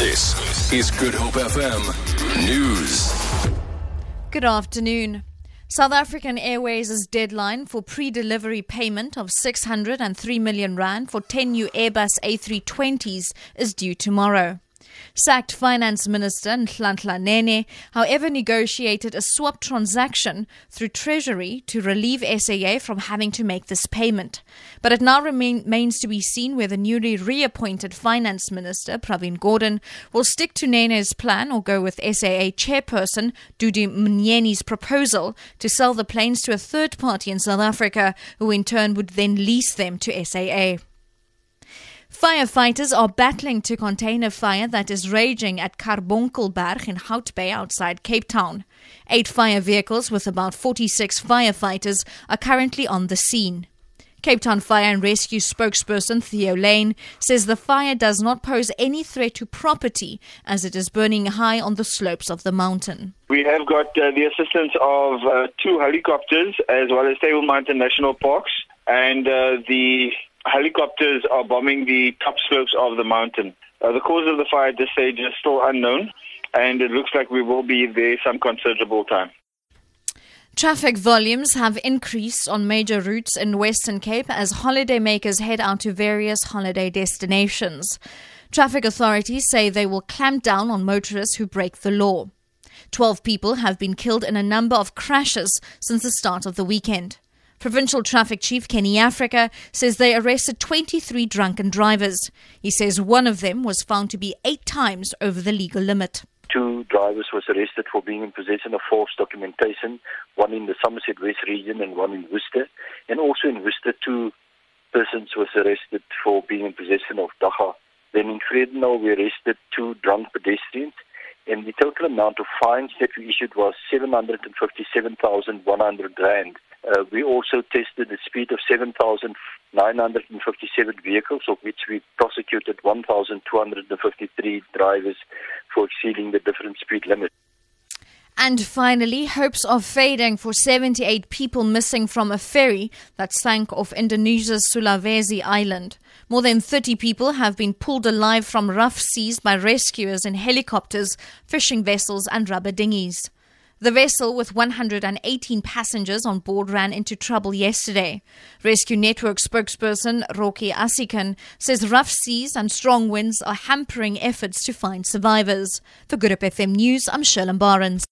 This is Good Hope FM News. Good afternoon. South African Airways' deadline for pre-delivery payment of 603 million rand for 10 new Airbus A320s is due tomorrow. Sacked Finance Minister Nhlanhla Nene, however, negotiated a swap transaction through Treasury to relieve SAA from having to make this payment. But it now remains to be seen whether the newly reappointed Finance Minister Pravin Gordhan will stick to Nene's plan or go with SAA chairperson Dudu Myeni's proposal to sell the planes to a third party in South Africa, who in turn would then lease them to SAA. Firefighters are battling to contain a fire that is raging at Karbonkelberg in Hout Bay outside Cape Town. Eight fire vehicles with about 46 firefighters are currently on the scene. Cape Town Fire and Rescue spokesperson Theo Layne says the fire does not pose any threat to property as it is burning high on the slopes of the mountain. We have got uh, the assistance of uh, two helicopters as well as Table Mountain National Parks and uh, the helicopters are bombing the top slopes of the mountain. Uh, the cause of the fire at this stage is still unknown, and it looks like we will be there some considerable time. Traffic volumes have increased on major routes in Western Cape as holidaymakers head out to various holiday destinations. Traffic authorities say they will clamp down on motorists who break the law. Twelve people have been killed in a number of crashes since the start of the weekend. Provincial Traffic Chief Kenny Africa says they arrested 23 drunken drivers. He says one of them was found to be eight times over the legal limit. Two drivers was arrested for being in possession of false documentation, one in the Somerset West region and one in Worcester. And also in Worcester, two persons was arrested for being in possession of dagga. Then in Vredendal, we arrested two drunk pedestrians. And the total amount of fines that we issued was 757,100 rand. Uh, we also tested the speed of 7,957 vehicles, of which we prosecuted 1,253 drivers for exceeding the different speed limits. And finally, hopes are fading for 78 people missing from a ferry that sank off Indonesia's Sulawesi island. More than 30 people have been pulled alive from rough seas by rescuers in helicopters, fishing vessels, and rubber dinghies. The vessel with 118 passengers on board ran into trouble yesterday. Rescue Network spokesperson Rocky Asikan says rough seas and strong winds are hampering efforts to find survivors. For Good Hope FM News, I'm Sherlyn Barnes.